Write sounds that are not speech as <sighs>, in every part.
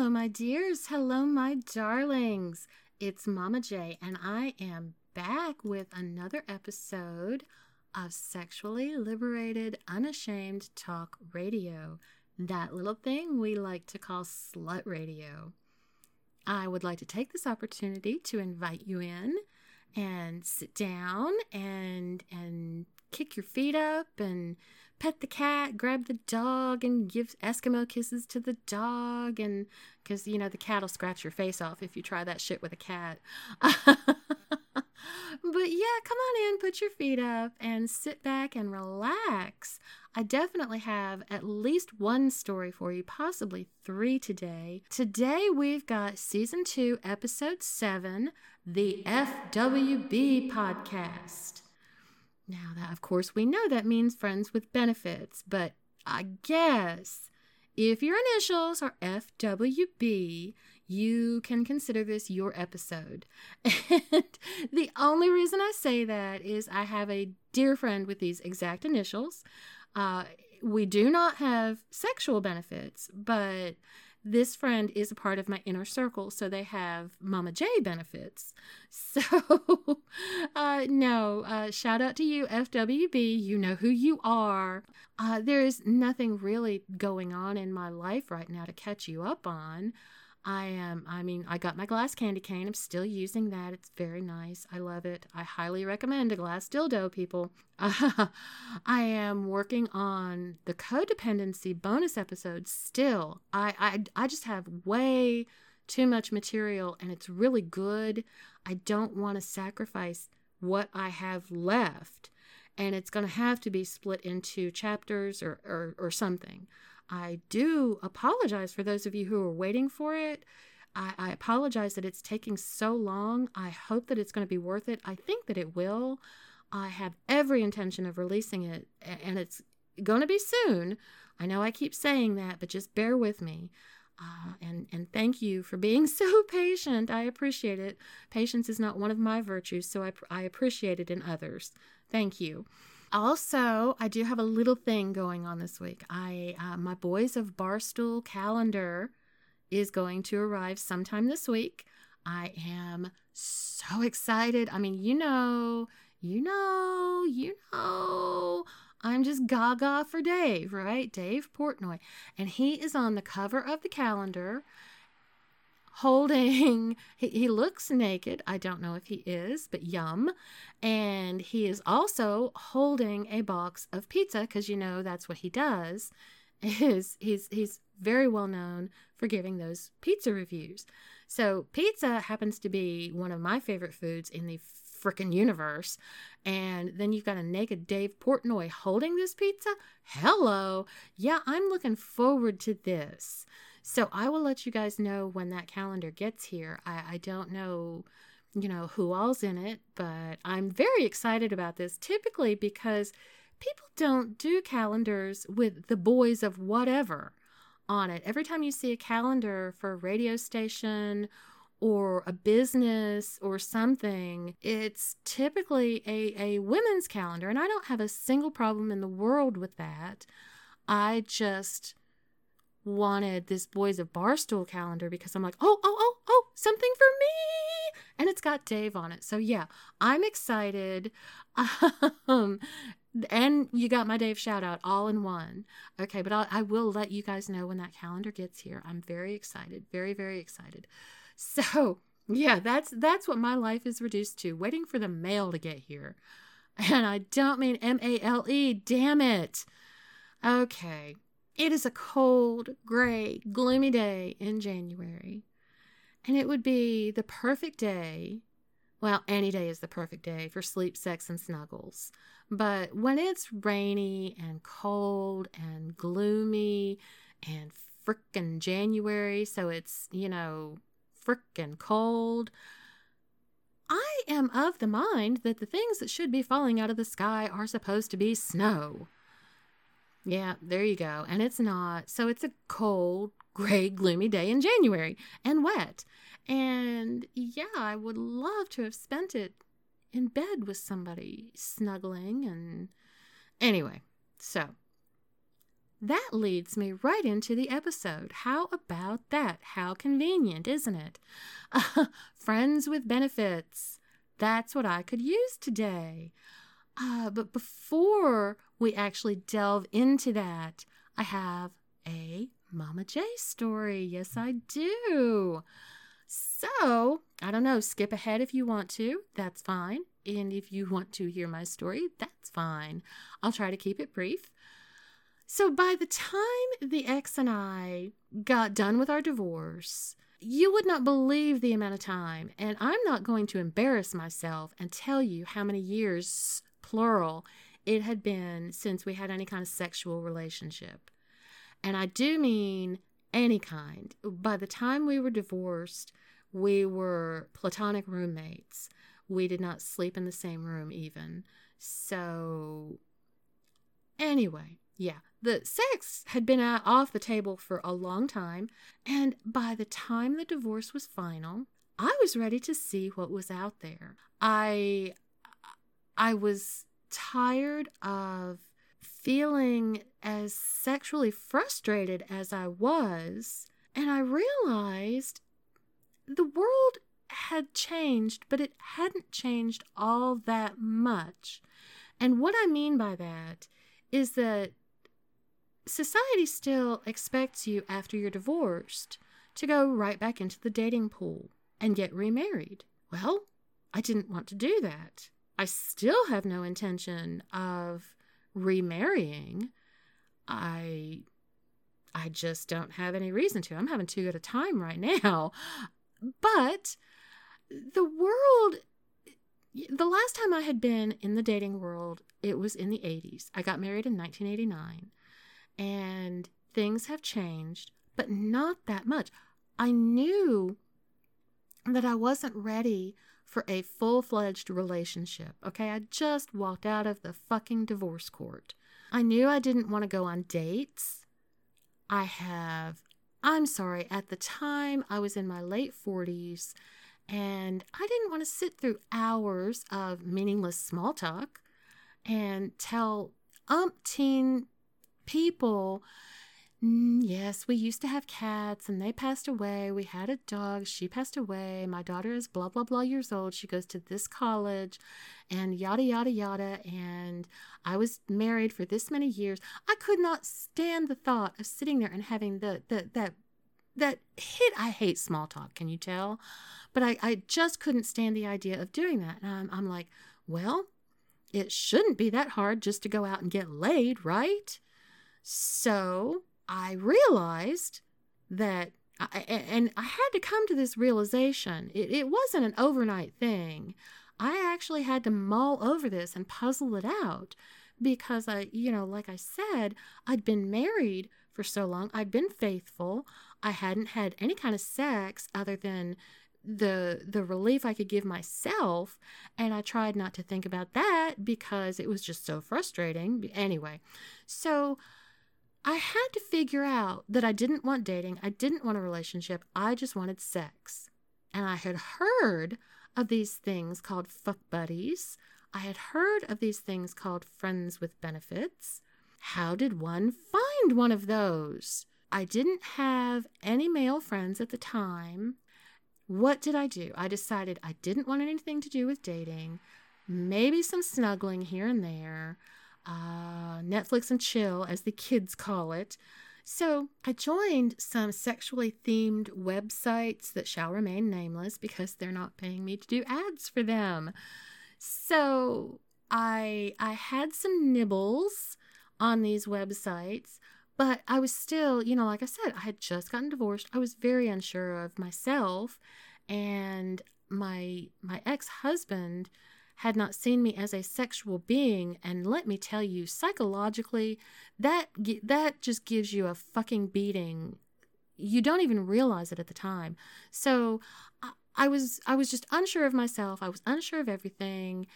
Hello, my dears. Hello, my darlings. It's Mama J, and I am back with another episode of Sexually Liberated, Unashamed Talk Radio. That little thing we like to call slut radio. I would like to take this opportunity to invite you in and sit down and and kick your feet up and pet the cat, grab the dog, and give Eskimo kisses to the dog. And because, you know, the cat will scratch your face off if you try that shit with a cat. <laughs> but yeah, come on in, put your feet up, and sit back and relax. I definitely have at least one story for you, possibly three today. Today we've got season two, episode seven, the FWB podcast. Now, that of course we know that means friends with benefits, but I guess if your initials are FWB, you can consider this your episode. <laughs> And the only reason I say that is I have a dear friend with these exact initials. Uh, we do not have sexual benefits, but this friend is a part of my inner circle, so they have Mama J benefits. <laughs> So, uh, no, uh, shout out to you, FWB. You know who you are. Uh, there is nothing really going on in my life right now to catch you up on. I am, I mean, I got my glass candy cane. I'm still using that. It's very nice. I love it. I highly recommend a glass dildo, people. <laughs> I am working on the codependency bonus episodes still. I, I, I just have way too much material and it's really good. I don't want to sacrifice what I have left. And it's going to have to be split into chapters or, or, or something. I do apologize for those of you who are waiting for it. I, I apologize that it's taking so long. I hope that it's going to be worth it. I think that it will. I have every intention of releasing it, and it's going to be soon. I know I keep saying that, but just bear with me. Uh, and and thank you for being <laughs> so patient. I appreciate it. Patience is not one of my virtues, so I I appreciate it in others. Thank you. Also, I do have a little thing going on this week. I uh, my Boys of Barstool calendar is going to arrive sometime this week. I am so excited. I mean, you know, you know, you know. I'm just gaga for Dave, right? Dave Portnoy. And he is on the cover of the calendar holding. <laughs> He, he looks naked. I don't know if he is but yum. And he is also holding a box of pizza because you know that's what he does. <laughs> Is he's he's very well known for giving those pizza reviews. So pizza happens to be one of my favorite foods in the freaking universe. And then you've got a naked dave portnoy holding this pizza? Hello. Yeah i'm looking forward to this so I will let you guys know when that calendar gets here. I, I don't know, you know, who all's in it, but I'm very excited about this typically because people don't do calendars with the boys of whatever on it. Every time you see a calendar for a radio station or a business or something, it's typically a, a women's calendar. And I don't have a single problem in the world with that. I just wanted this Boys of Barstool calendar because I'm like, oh, oh, oh, oh, something for me. And it's got Dave on it. So yeah, I'm excited. <laughs> Um, and you got my Dave shout out all in one. Okay, but I'll, I will let you guys know when that calendar gets here. I'm very excited, very, very excited. So <laughs> yeah, that's that's what my life is reduced to, waiting for the mail to get here. And I don't mean M A L E, damn it. Okay, it is a cold, gray, gloomy day in January, and it would be the perfect day. Well, any day is the perfect day for sleep, sex, and snuggles. But when it's rainy and cold and gloomy and frickin' January, so it's, you know, frickin' cold, I am of the mind that the things that should be falling out of the sky are supposed to be snow. Yeah, there you go. And it's not. So it's a cold, <laughs> gray, gloomy day in January and wet. And yeah, I would love to have spent it in bed with somebody, snuggling and. Anyway, so that leads me right into the episode. How about that? How convenient, isn't it? Uh, <laughs> friends with benefits. That's what I could use today. Uh, but before we actually delve into that, I have a Mama J story. Yes, I do. So, I don't know, skip ahead if you want to. That's fine. And if you want to hear my story, that's fine. I'll try to keep it brief. So, by the time the ex and I got done with our divorce, you would not believe the amount of time. And I'm not going to embarrass myself and tell you how many years, plural, it had been since we had any kind of sexual relationship. And I do mean any kind. By the time we were divorced, we were platonic roommates. We did not sleep in the same room, even. So, anyway, yeah, the sex had been off the table for a long time. And by the time the divorce was final, I was ready to see what was out there. I I was tired of feeling as sexually frustrated as I was, and I realized the world had changed, but it hadn't changed all that much. And what I mean by that is that society still expects you after you're divorced to go right back into the dating pool and get remarried. Well, I didn't want to do that. I still have no intention of remarrying. I I just don't have any reason to. I'm having too good a time right now. But the world the last time I had been in the dating world, it was in the 80s. I got married in 1989 and things have changed, but not that much. I knew that I wasn't ready for a full fledged relationship. Okay, I just walked out of the fucking divorce court. I knew I didn't want to go on dates. I have, I'm sorry, at the time I was in my late 40s and I didn't want to sit through hours of meaningless small talk and tell umpteen people Mm, yes, we used to have cats and they passed away. We had a dog. She passed away. My daughter is blah, blah, blah years old. She goes to this college and yada, yada, yada. And I was married for this many years. I could not stand the thought of sitting there and having the, the that, that hit. I hate small talk. Can you tell? But I, I just couldn't stand the idea of doing that. And I'm, I'm like, well, it shouldn't be that hard just to go out and get laid, right? So I realized that, I, and I had to come to this realization. It, it wasn't an overnight thing. I actually had to mull over this and puzzle it out because I, you know, like I said, I'd been married for so long. I'd been faithful. I hadn't had any kind of sex other than the the relief I could give myself and I tried not to think about that because it was just so frustrating anyway. So I had to figure out that I didn't want dating, I didn't want a relationship, I just wanted sex. And I had heard of these things called fuck buddies. I had heard of these things called friends with benefits. How did one find one of those? I didn't have any male friends at the time. What did I do? I decided I didn't want anything to do with dating, maybe some snuggling here and there uh, Netflix and chill, as the kids call it. So I joined some sexually themed websites that shall remain nameless because they're not paying me to do ads for them. So I I had some nibbles on these websites, but I was still, you know, like I said, I had just gotten divorced. I was very unsure of myself and my my ex-husband had not seen me as a sexual being and let me tell you psychologically that that just gives you a fucking beating. You don't even realize it at the time. So I, I was i was just unsure of myself. I was unsure of everything.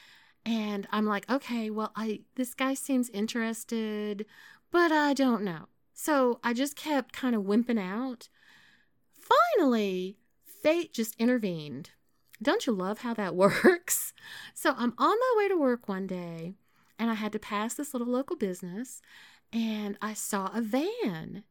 And i'm like okay well i this guy seems interested but i don't know. So i just kept kind of wimping out. Finally fate just intervened don't you love how that <laughs> works? So I'm on my way to work one day and I had to pass this little local business and I saw a van.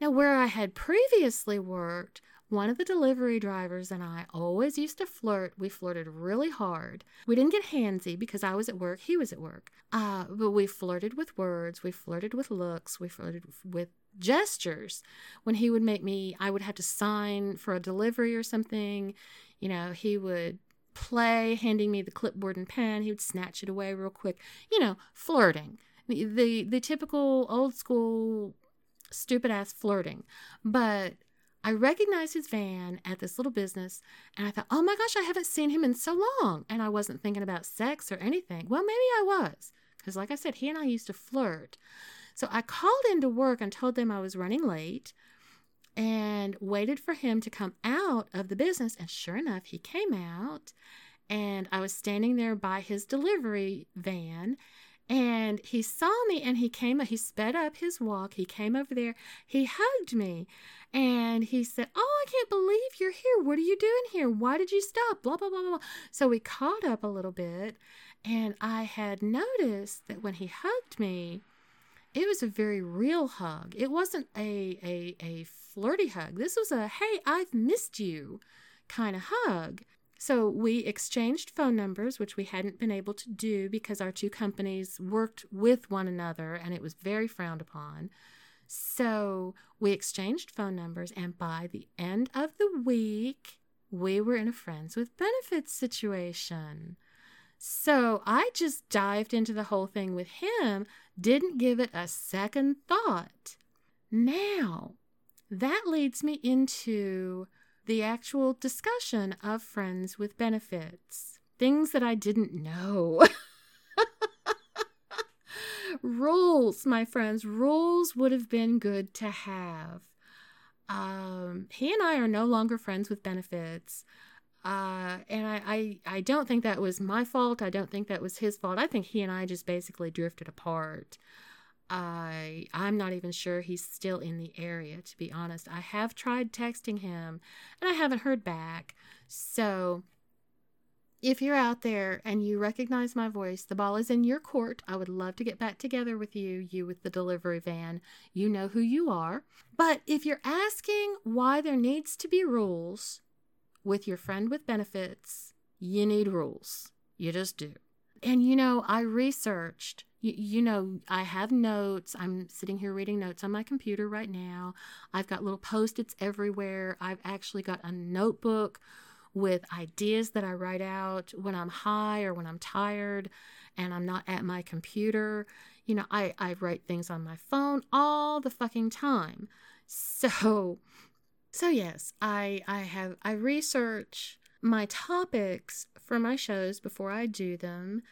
Now, where I had previously worked, one of the delivery drivers and I always used to flirt. We flirted really hard. We didn't get handsy because I was at work, he was at work. Uh, but we flirted with words, we flirted with looks, we flirted with gestures. When he would make me, I would have to sign for a delivery or something. You know, he would play, handing me the clipboard and pen. He would snatch it away real quick. You know, flirting. The, the, the typical old school stupid ass flirting. But I recognized his van at this little business and I thought, oh my gosh, I haven't seen him in so long. And I wasn't thinking about sex or anything. Well, maybe I was. Because, like I said, he and I used to flirt. So I called into work and told them I was running late and waited for him to come out of the business. And sure enough, he came out and I was standing there by his delivery van and he saw me and he came, he sped up his walk. He came over there. He hugged me and he said, Oh, I can't believe you're here. What are you doing here? Why did you stop? Blah, blah, blah, blah. So we caught up a little bit. And I had noticed that when he hugged me, it was a very real hug. It wasn't a, a, a flirty hug. This was a, hey, I've missed you kind of hug. So we exchanged phone numbers, which we hadn't been able to do because our two companies worked with one another and it was very frowned upon. So we exchanged phone numbers, and by the end of the week, we were in a friends with benefits situation. So I just dived into the whole thing with him, didn't give it a second thought. Now, that leads me into the actual discussion of friends with benefits. Things that I didn't know. <laughs> rules, my friends, rules would have been good to have. Um, he and I are no longer friends with benefits. Uh, and I, I, I don't think that was my fault. I don't think that was his fault. I think he and I just basically drifted apart. I I'm not even sure he's still in the area to be honest. I have tried texting him and I haven't heard back. So if you're out there and you recognize my voice, the ball is in your court. I would love to get back together with you, you with the delivery van. You know who you are. But if you're asking why there needs to be rules with your friend with benefits, you need rules. You just do. And you know, I researched you, know, I have notes. I'm sitting here reading notes on my computer right now. I've got little post its everywhere. I've actually got a notebook with ideas that I write out when I'm high or when I'm tired and I'm not at my computer. You know, I, I write things on my phone all the fucking time. So so yes, I I have I research my topics for my shows before I do them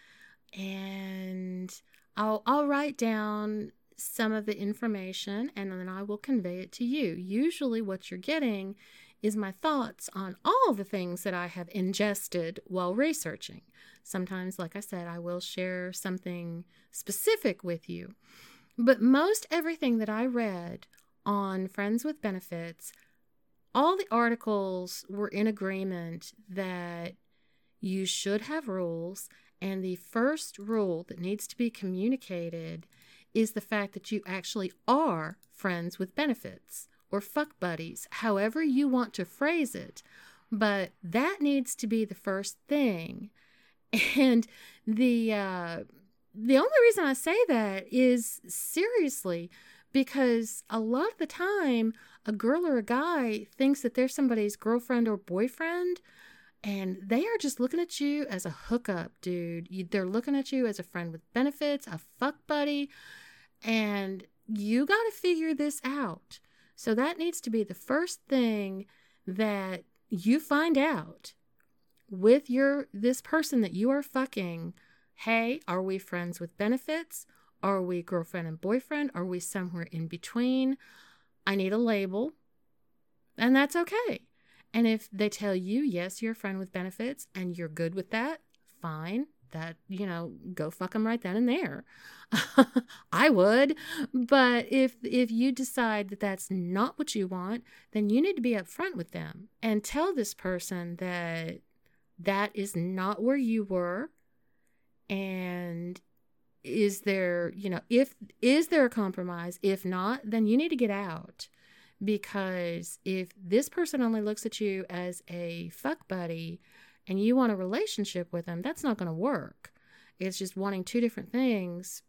and I'll I'll write down some of the information and then I will convey it to you. Usually what you're getting is my thoughts on all the things that I have ingested while researching. Sometimes, like I said, I will share something specific with you. But most everything that I read on Friends with Benefits, all the articles were in agreement that you should have rules and the first rule that needs to be communicated is the fact that you actually are friends with benefits or fuck buddies, however you want to phrase it. But that needs to be the first thing. <laughs> And the uh, the only reason I say that is seriously because a lot of the time a girl or a guy thinks that they're somebody's girlfriend or boyfriend and they are just looking at you as a hookup, dude. You, they're looking at you as a friend with benefits, a fuck buddy, and you got to figure this out. So that needs to be the first thing that you find out with your this person that you are fucking. Hey, are we friends with benefits? Are we girlfriend and boyfriend? Are we somewhere in between? I need a label. And that's okay. And if they tell you, yes, you're a friend with benefits and you're good with that, fine. That, you know, go fuck them right then and there. <laughs> I would. But if if you decide that that's not what you want, then you need to be upfront with them and tell this person that that is not where you were and is there, you know, if is there a compromise? If not, then you need to get out. Because if this person only looks at you as a fuck buddy and you want a relationship with them, that's not going to work. It's just wanting two different things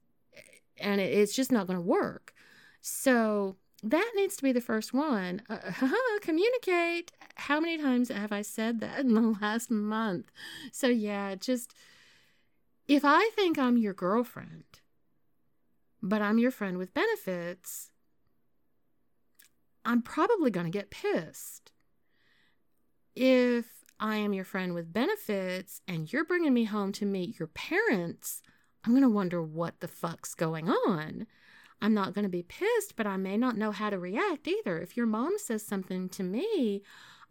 and it's just not going to work. So that needs to be the first one. Uh, <laughs> communicate. How many times have I said that in the <laughs> last month? So, yeah, just if I think I'm your girlfriend, but I'm your friend with benefits, I'm probably going to get pissed. If I am your friend with benefits and you're bringing me home to meet your parents, I'm going to wonder what the fuck's going on. I'm not going to be pissed, but I may not know how to react either. If your mom says something to me,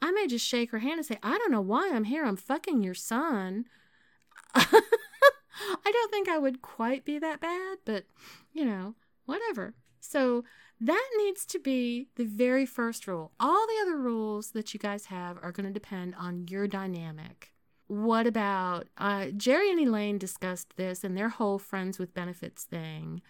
I may just shake her hand and say, I don't know why I'm here. I'm fucking your son. <laughs> I don't think I would quite be that bad, but you know, whatever. So that needs to be the very first rule. All the other rules that you guys have are going to depend on your dynamic. What about uh, Jerry and Elaine discussed this and their whole friends with benefits thing?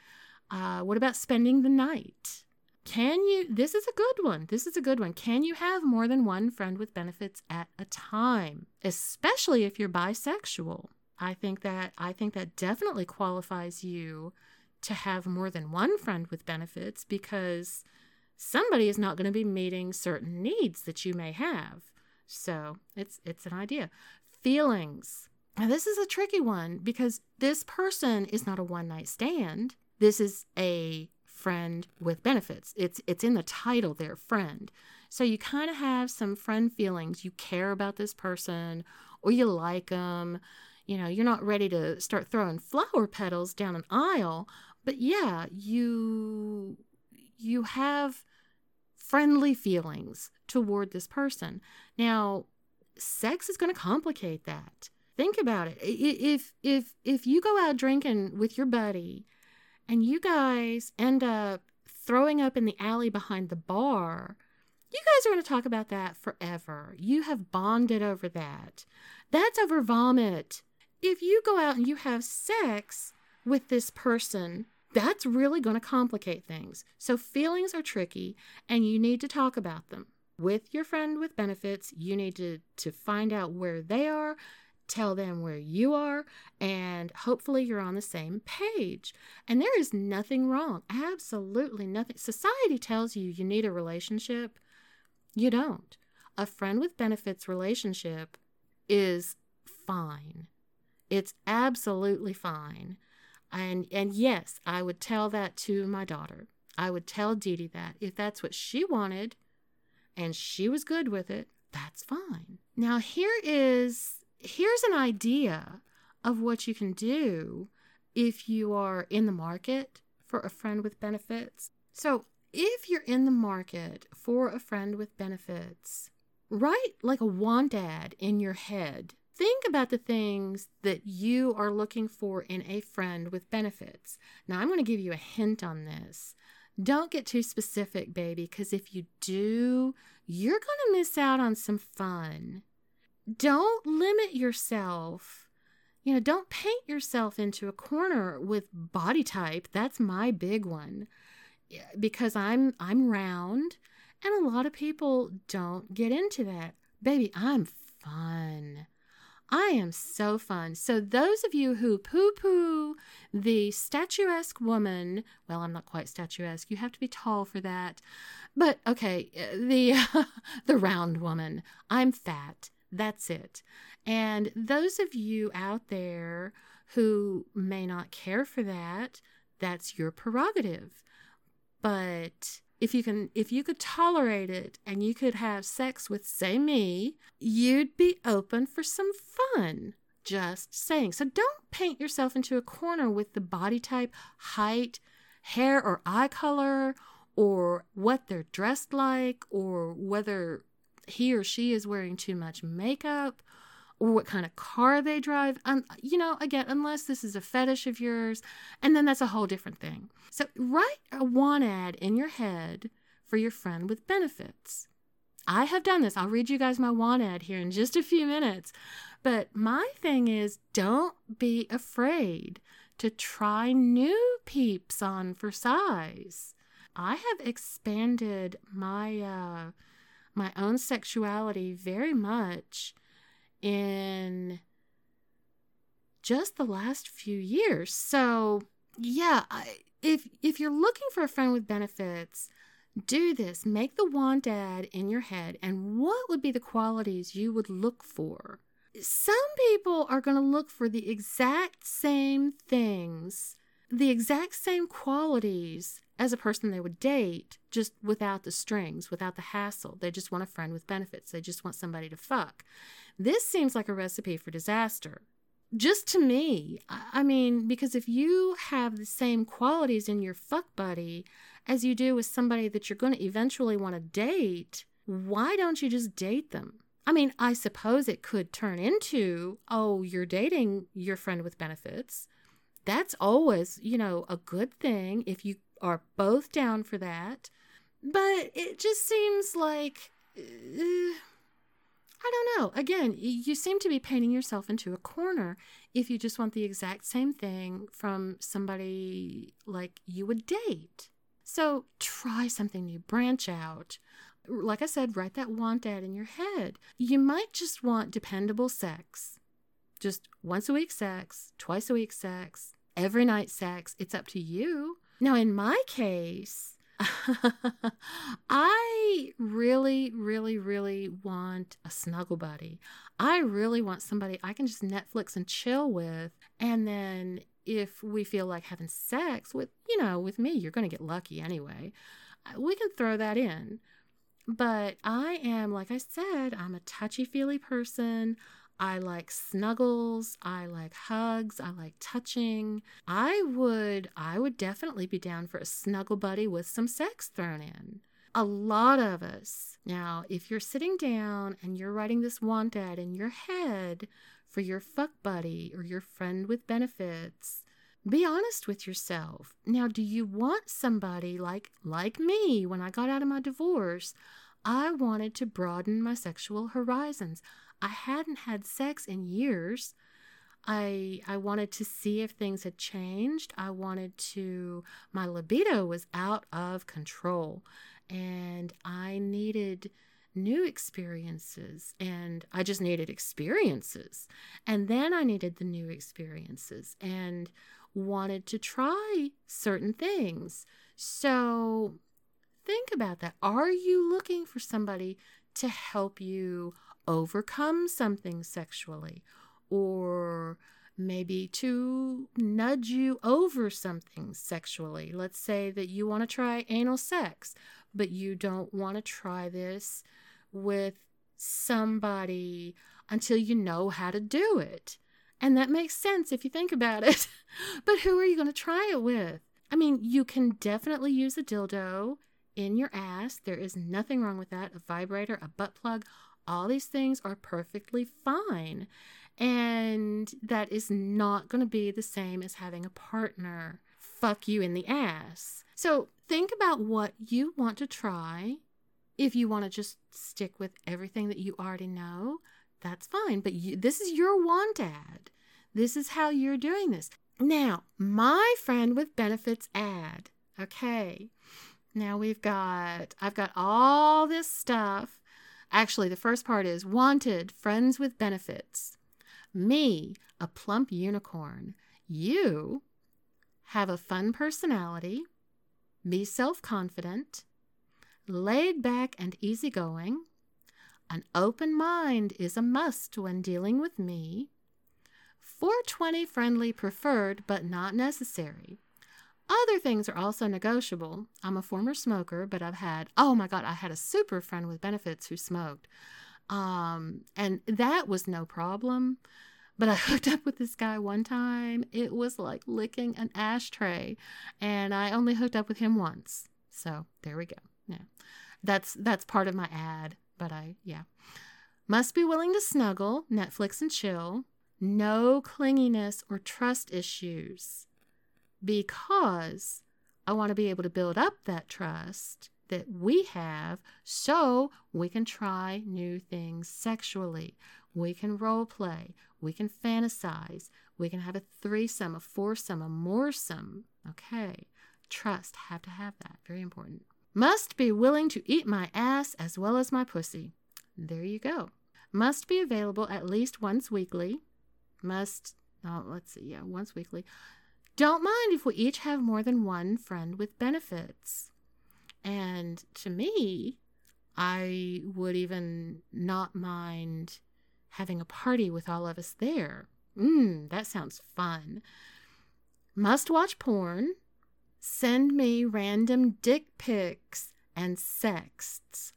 Uh, what about spending the night? Can you, this is a good one. This is a good one. Can you have more than one friend with benefits at a time, especially if you're bisexual? I think that I think that definitely qualifies you to have more than one friend with benefits because somebody is not going to be meeting certain needs that you may have. So, it's it's an idea. Feelings. Now this is a tricky one because this person is not a one-night stand. This is a friend with benefits. It's it's in the title there, friend. So you kind of have some friend feelings. You care about this person or you like them you know, you're not ready to start throwing flower petals down an aisle, but yeah, you you have friendly feelings toward this person. Now, sex is going to complicate that. Think about it. If if if you go out drinking with your buddy and you guys end up throwing up in the alley behind the bar, you guys are going to talk about that forever. You have bonded over that. That's over vomit if you go out and you have sex with this person, that's really going to complicate things. So, feelings are tricky and you need to talk about them. With your friend with benefits, you need to, to find out where they are, tell them where you are, and hopefully you're on the same page. And there is nothing wrong, absolutely nothing. Society tells you you need a relationship, you don't. A friend with benefits relationship is fine. It's absolutely fine. And and yes, I would tell that to my daughter. I would tell Dee that if that's what she wanted and she was good with it, that's fine. Now here is here's an idea of what you can do if you are in the market for a friend with benefits. So, if you're in the market for a friend with benefits, write like a want ad in your head Think about the things that you are looking for in a friend with benefits. Now, I'm going to give you a hint on this. Don't get too specific, baby, because if you do, you're going to miss out on some fun. Don't limit yourself. You know, don't paint yourself into a corner with body type. That's my big one. Because I'm I'm round and a lot of people don't get into that. Baby, I'm fun. I am so fun. So, those of you who poo poo the statuesque woman, well, I'm not quite statuesque. You have to be tall for that. But okay, uh, the <laughs> the round woman. I'm fat. That's it. And those of you out there who may not care for that, that's your prerogative. But if you can if you could tolerate it and you could have sex with say me you'd be open for some fun. Just saying. So don't paint yourself into a corner with the body type height hair or eye color or what they're dressed like or whether he or she is wearing too much makeup or what kind of car they drive. Um, you know, again, unless this is a fetish of yours, and then that's a whole different thing. So write a want ad in your head for your friend with benefits. I have done this. I'll read you guys my want ad here in just a few minutes. But my thing is don't be afraid to try new peeps on for size. I have expanded my uh, my own sexuality very much in just the last few years. So, yeah, if if you're looking for a friend with benefits, do this. Make the want ad in your head and what would be the qualities you would look for? Some people are going to look for the exact same things, the exact same qualities as a person they would date, just without the strings, without the hassle. They just want a friend with benefits. They just want somebody to fuck. This seems like a recipe for disaster. Just to me, I mean, because if you have the same qualities in your fuck buddy as you do with somebody that you're going to eventually want to date, why don't you just date them? I mean, I suppose it could turn into, oh, you're dating your friend with benefits. That's always, you know, a good thing if you are both down for that. But it just seems like. Uh, I don't know. Again, you seem to be painting yourself into a corner if you just want the exact same thing from somebody like you would date. So try something new, branch out. Like I said, write that want ad in your head. You might just want dependable sex. Just once a week sex, twice a week sex, every night sex. It's up to you. Now, in my case, <laughs> I really, really, really want a snuggle buddy. I really want somebody I can just Netflix and chill with. And then if we feel like having sex with, you know, with me, you're going to get lucky anyway. Uh, we can throw that in. But I am, like I said, I'm a touchy feely person. I like snuggles, I like hugs, I like touching. I would I would definitely be down for a snuggle buddy with some sex thrown in. A lot of us. Now, if you're sitting down and you're writing this want ad in your head for your fuck buddy or your friend with benefits, be honest with yourself. Now, do you want somebody like like me when I got out of my divorce? I wanted to broaden my sexual horizons. I hadn't had sex in years. I I wanted to see if things had changed. I wanted to my libido was out of control and I needed new experiences and I just needed experiences. And then I needed the new experiences and wanted to try certain things. So think about that. Are you looking for somebody to help you overcome something sexually or maybe to nudge you over something sexually. Let's say that you want to try anal sex, but you don't want to try this with somebody until you know how to do it. And that makes sense if you think about it. <laughs> but who are you going to try it with? I mean, you can definitely use a dildo in your ass. There is nothing wrong with that. A vibrator, a butt plug, all these things are perfectly fine. And that is not going to be the same as having a partner fuck you in the ass. So think about what you want to try. If you want to just stick with everything that you already know, that's fine. But you, this is your want ad. This is how you're doing this. Now, my friend with benefits ad. Okay. Now we've got, I've got all this stuff Actually, the first part is wanted, friends with benefits. Me, a plump unicorn. You have a fun personality. Be self confident. Laid back and easygoing. An open mind is a must when dealing with me. 420 friendly preferred but not necessary. Other things are also negotiable. I'm a former smoker, but I've had, oh my God, I had a super friend with benefits who smoked. Um, and that was no problem. But I <laughs> hooked up with this guy one time. It was like licking an ashtray. And I only hooked up with him once. So there we go. Yeah. That's that's part of my ad. But I yeah. Must be willing to snuggle, Netflix and chill. No clinginess or trust issues because I want to be able to build up that trust that we have so we can try new things sexually. We can role play. We can fantasize. We can have a threesome, a foursome, a moresome. Okay. Trust, have to have that. Very important. Must be willing to eat my ass as well as my pussy. There you go. Must be available at least once weekly. Must, oh, let's see, yeah, once weekly. Don't mind if we each have more than one friend with benefits. And to me, I would even not mind having a party with all of us there. Mmm, that sounds fun. Must watch porn. Send me random dick pics and sexts.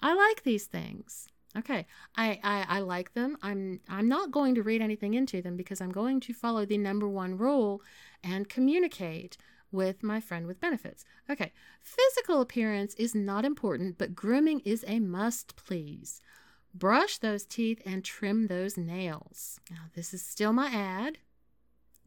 I like these things. Okay, I, I, I like them. I'm I'm not going to read anything into them because I'm going to follow the number one rule and communicate with my friend with benefits. Okay, physical appearance is not important, but grooming is a must, please. Brush those teeth and trim those nails. Now, this is still my ad.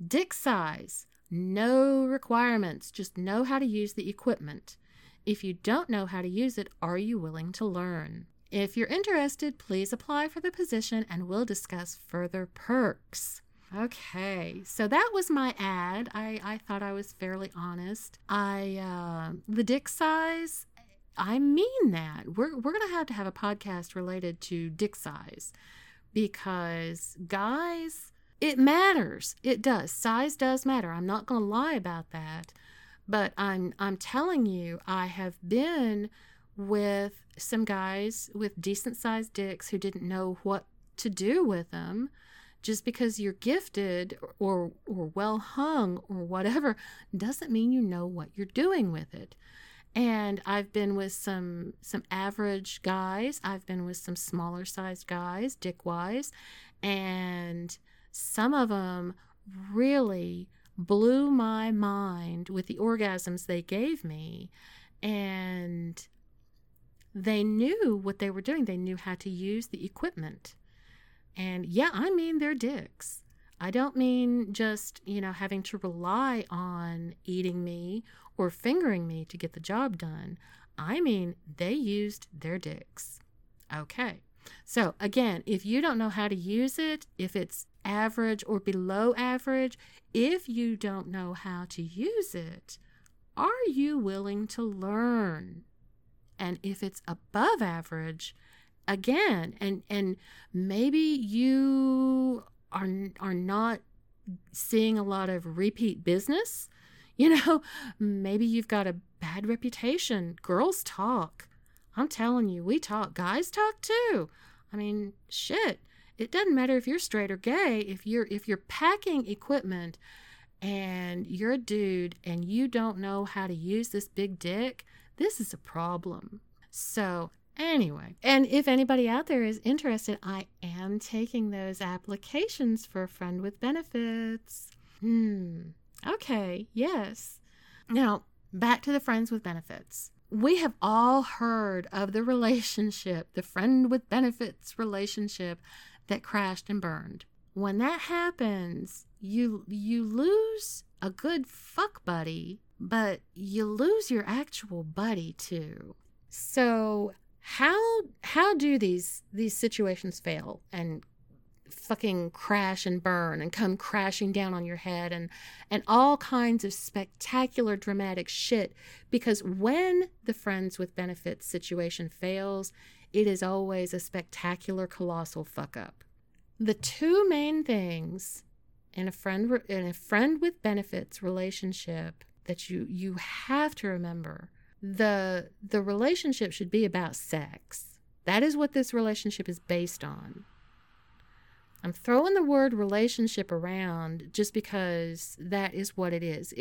Dick size, no requirements, just know how to use the equipment. If you don't know how to use it, are you willing to learn? If you're interested, please apply for the position and we'll discuss further perks. Okay, so that was my ad. I, I thought I was fairly honest. I uh, the dick size, I mean that. We're we're gonna have to have a podcast related to dick size because guys, it matters. It does. Size does matter. I'm not gonna lie about that. But I'm I'm telling you, I have been with some guys with decent sized dicks who didn't know what to do with them just because you're gifted or or well hung or whatever doesn't mean you know what you're doing with it. And i've been with some some average guys. I've been with some smaller sized guys dick wise. And some of them really blew my mind with the orgasms they gave me. And they knew what they were doing they knew how to use the equipment and yeah, I mean they're dicks. I don't mean just, you know, having to rely on eating me or fingering me to get the job done. I mean they used their dicks. Okay. So, again, if you don't know how to use it, if it's average or below average, if you don't know how to use it, are you willing to learn? And if it's above average, again and and maybe you are are not seeing a lot of repeat business you know <laughs> maybe you've got a bad reputation. Girls talk. I'm telling you we talk. Guys talk too. I mean shit. It doesn't matter if you're straight or gay if you're if you're packing equipment and you're a dude and you don't know how to use this big dick this is a problem so Anyway, and if anybody out there is interested, I am taking those applications for a friend with benefits. Hmm. Okay, yes. Now, back to the friends with benefits. We have all heard of the relationship, the friend with benefits relationship that crashed and burned. When that happens, you you lose a good fuck buddy, but you lose your actual buddy too. So how how do these these situations fail and fucking crash and burn and come crashing down on your head and and all kinds of spectacular dramatic shit because when the friends with benefits situation fails it is always a spectacular colossal fuck up the two main things in a friend in a friend with benefits relationship that you you have to remember the the relationship should be about sex. That is what this relationship is based on. I'm throwing the word relationship around just because that is what it is.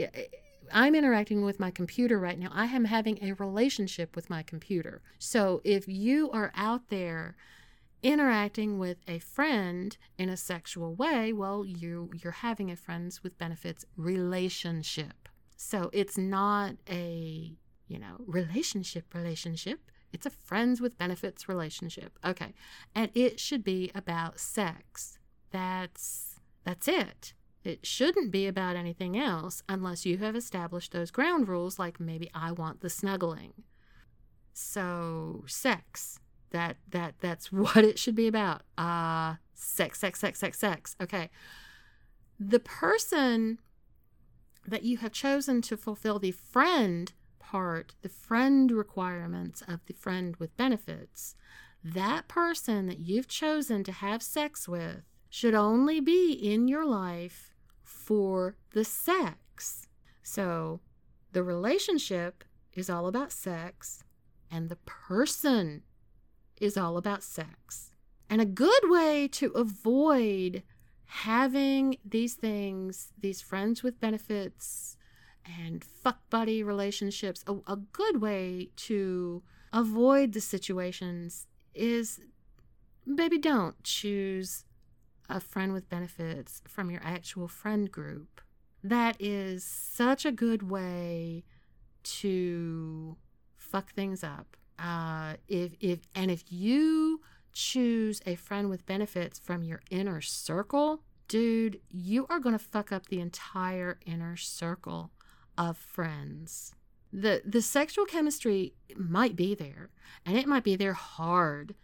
I'm interacting with my computer right now. I am having a relationship with my computer. So if you are out there interacting with a friend in a sexual way, well, you you're having a friends with benefits relationship. So it's not a you know, relationship, relationship. It's a friends with benefits relationship. Okay. And it should be about sex. That's that's it. It shouldn't be about anything else unless you have established those ground rules like maybe I want the snuggling. So, sex. That that that's <laughs> what it should be about. Uh sex, sex, sex, sex, sex. Okay. the person that you have chosen to fulfill the friend part, the friend requirements of the friend with benefits, that person that you've chosen to have sex with should only be in your life for the sex. So the relationship is all about sex, and the person is all about sex. And a good way to avoid having these things, these friends with benefits and fuck buddy relationships, a, a good way to avoid the situations is baby, don't choose a friend with benefits from your actual friend group. That is such a good way to fuck things up. Uh, if if and if you choose a friend with benefits from your inner circle, dude, you are going to fuck up the entire inner circle of friends. The the sexual chemistry might be there and it might be there hard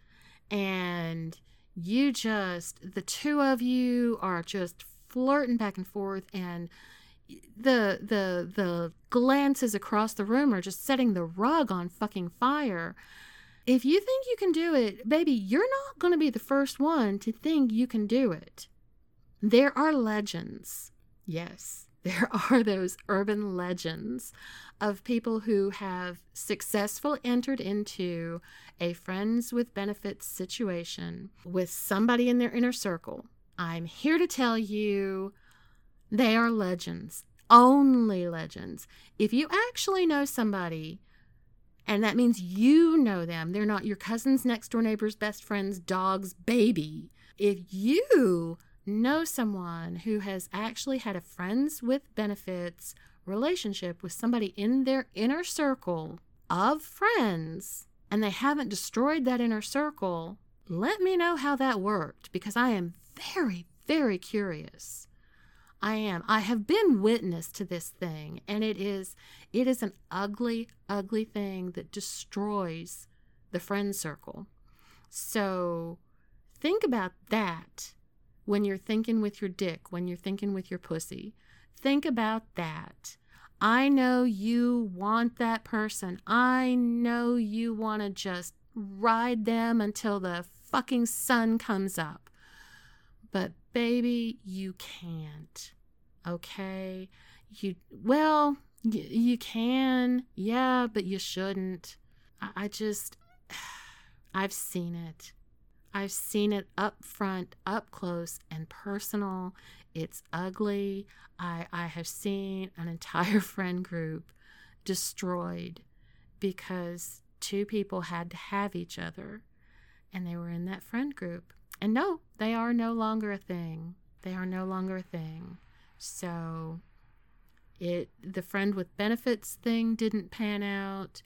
and you just the two of you are just flirting back and forth and the the the glances across the room are just setting the rug on fucking fire if you think you can do it, baby, you're not going to be the first one to think you can do it. There are legends. Yes, <laughs> there are those urban legends of people who have successfully entered into a friends with benefits situation with somebody in their inner circle. I'm here to tell you they are legends, only legends. If you actually know somebody and that means you know them. They're not your cousin's next door neighbor's best friend's dog's baby. If you know someone who has actually had a friends with benefits relationship with somebody in their inner circle of friends and they haven't destroyed that inner circle, let me know how that worked because I am very, very curious. I am. I have been witness to this thing, and it is it is an ugly, ugly thing that destroys the friend circle. So think about that when you're thinking with your dick, when you're thinking with your pussy. Think about that. I know you want that person. I know you want to just ride them until the fucking sun comes up. But baby, you can't. Okay? You, well, y- you can, yeah, but you shouldn't. I, I just, <sighs> I've seen it. I've seen it up front, up close, and personal. It's ugly. I, I have seen an entire <laughs> friend group destroyed because two people had to have each other and they were in that friend group. And no, they are no longer a thing. They are no longer a thing. So it the friend with benefits thing didn't pan out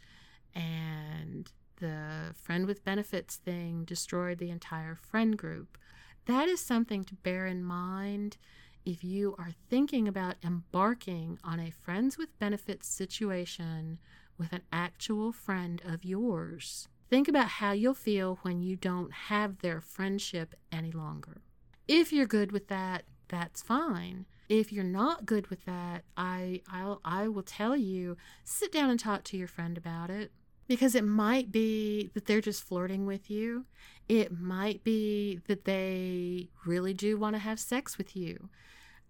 and the friend with benefits thing destroyed the entire friend group. That is something to bear in mind if you are thinking about embarking on a friends with benefits situation with an actual friend of yours. Think about how you'll feel when you don't have their friendship any longer. If you're good with that, that's fine. If you're not good with that, I I'll I will tell you, sit down and talk to your friend about it because it might be that they're just flirting with you. It might be that they really do want to have sex with you.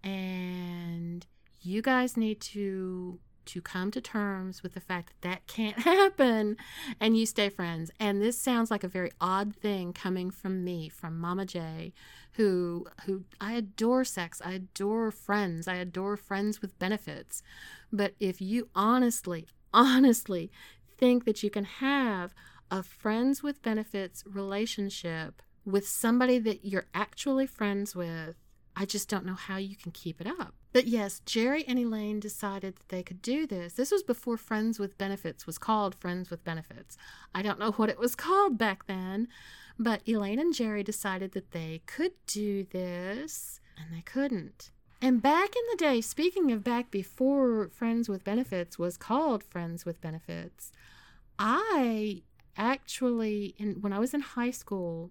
And you guys need to to come to terms with the fact that that can't <laughs> happen and you stay friends. And this sounds like a very odd thing coming from me, from Mama J, who who I adore sex, I adore friends, I adore friends with benefits. But if you honestly, honestly think that you can have a friends with benefits relationship with somebody that you're actually friends with I just don't know how you can keep it up. But yes, Jerry and Elaine decided that they could do this. This was before Friends with Benefits was called Friends with Benefits. I don't know what it was called back then, but Elaine and Jerry decided that they could do this, and they couldn't. And back in the day, speaking of back before Friends with Benefits was called Friends with Benefits, I actually, in, when I was in high school,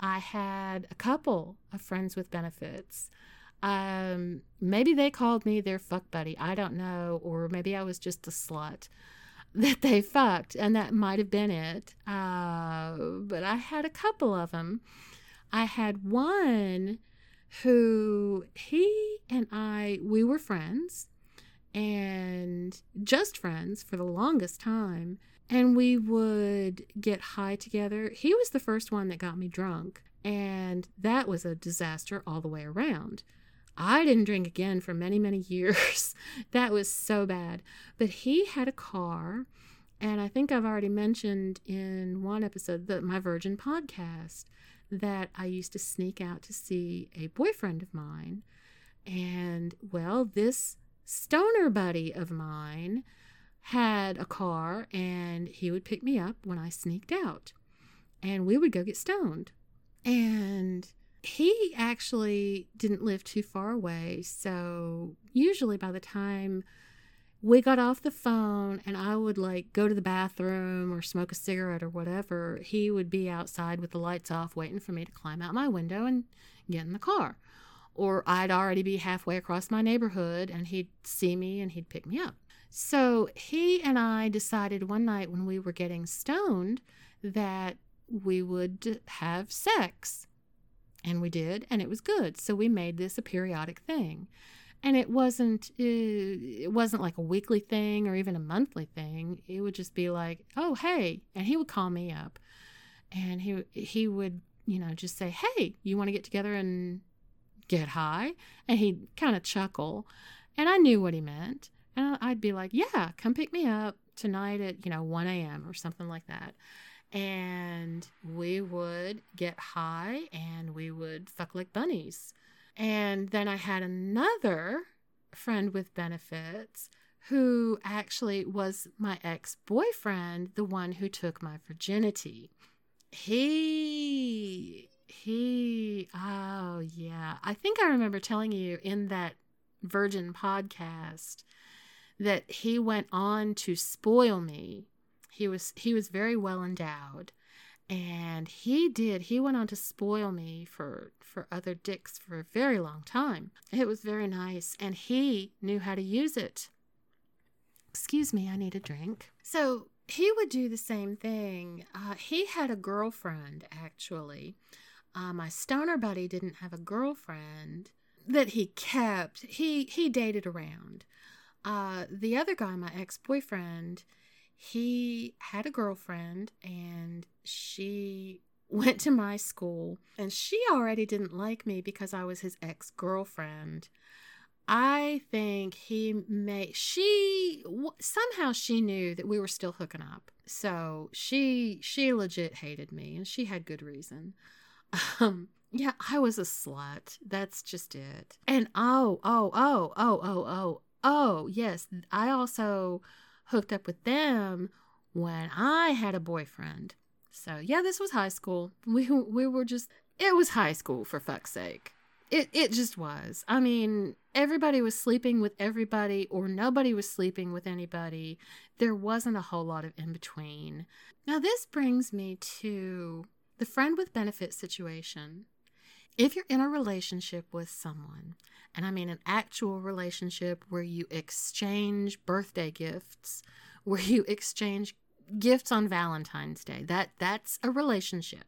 I had a couple of friends with benefits. Um, maybe they called me their fuck buddy. I don't know. Or maybe I was just a slut <laughs> that they fucked, and that might have been it. Uh, but I had a couple of them. I had one who he and I, we were friends and just friends for the longest time. And we would get high together. He was the first one that got me drunk. And that was a disaster all the way around. I didn't drink again for many, many years. <laughs> that was so bad. But he had a car. And I think I've already mentioned in one episode that my Virgin podcast that I used to sneak out to see a boyfriend of mine. And well, this stoner buddy of mine had a car and he would pick me up when I sneaked out. And we would go get stoned. And he actually didn't live too far away. So usually by the time we got off the phone and I would like go to the bathroom or smoke a cigarette or whatever, he would be outside with the lights off waiting for me to climb out my window and get in the car. Or I'd already be halfway across my neighborhood and he'd see me and he'd pick me up. So he and I decided one night when we were getting stoned that we would have sex. And we did, and it was good. So we made this a periodic thing. And it wasn't uh, it wasn't like a weekly thing or even a monthly thing. It would just be like oh hey and he would call me up. And he he would you know just say hey you want to get together and get high? And he'd kind of chuckle. And i knew what he meant. And i'd be like yeah come pick me up tonight at you know 1 a.m or something like that and we would get high and we would fuck like bunnies and then I had another friend with benefits who actually was my ex boyfriend, the one who took my virginity. He, he, oh yeah. I think I remember telling you in that Virgin podcast that he went on to spoil me. He was he was very well endowed. And he did he went on to spoil me for for other dicks for a very long time. It was very nice. And he knew how to use it. Excuse me i need a drink. So he would do the same thing. Uh, he had a girlfriend actually. Uh, my stoner buddy didn't have a girlfriend that he kept. He he dated around. Uh, the other guy my ex-boyfriend he had a girlfriend and she <laughs> went to my school and she already didn't like me because I was his ex girlfriend. I think he may, she, somehow she knew that we were still hooking up. So she, she legit hated me and she had good reason. Um, yeah, I was a slut. That's just it. And oh, oh, oh, oh, oh, oh, oh, yes, I also hooked up with them when I had a boyfriend. So, yeah, this was high school. We we were just it was high school for fuck's sake. It it just was. I mean, everybody was sleeping with everybody or nobody was sleeping with anybody. There wasn't a whole lot of in between. Now, this brings me to the friend with benefit situation. If you're in a relationship with someone, and I mean an actual relationship where you exchange birthday gifts, <laughs> where you exchange gifts on Valentine's Day. That that's a relationship.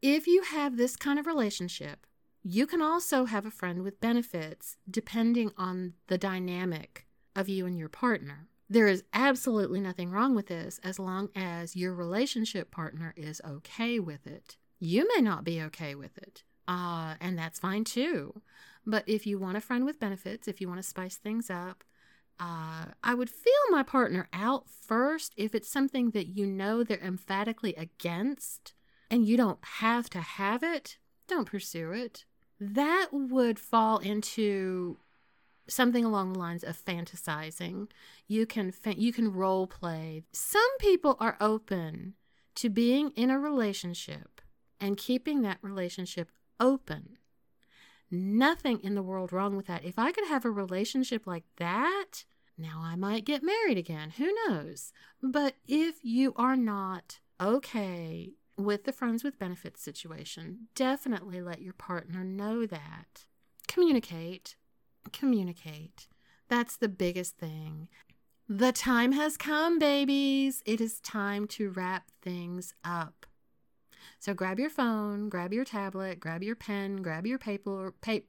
If you have this kind of relationship, you can also have a friend with benefits depending on the dynamic of you and your partner. There is absolutely nothing wrong with this as long as your relationship partner is okay with it. You may not be okay with it, uh, and that's fine too. But if you want a friend with benefits, if you want to spice things up, uh, I would feel my partner out first if it's something that you know they're emphatically against and you don't have to have it, don't pursue it. That would fall into something along the lines of fantasizing. You can fa- you can role play. Some people are open to being in a relationship and keeping that relationship open Nothing in the world wrong with that. If I could have a relationship like that, now I might get married again. Who knows? But if you are not okay with the friends with benefits situation, definitely let your partner know that. communicate. Communicate. That's the biggest thing. The time has come, babies. It is time to wrap things up. So grab your phone, grab your tablet, grab your pen, grab your paper, paper,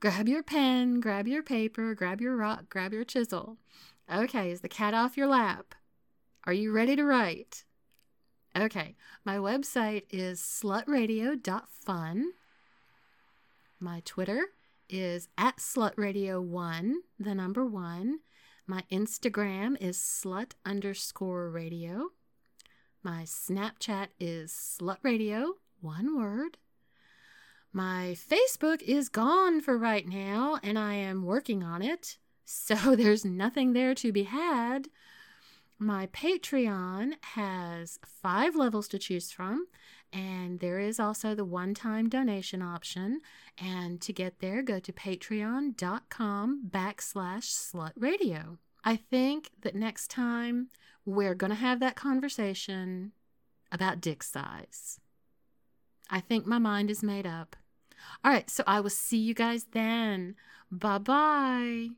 grab your pen, grab your paper, grab your rock, grab your chisel. Okay, is the cat off your lap? Are you ready to write? Okay, my website is slutradio.fun. My Twitter is at slutradio1, the number one. My Instagram is slut underscore radio. My Snapchat is slut radio, one word. My Facebook is gone for right now, and I am working on it, so <laughs> there's nothing there to be had. My Patreon has five levels to choose from, and there is also the one time donation option. And to get there, go to patreon.com backslash slutradio. I think that next time we're going to have that conversation about dick size. I think my mind is made up. All right, so I will see you guys then. Bye bye.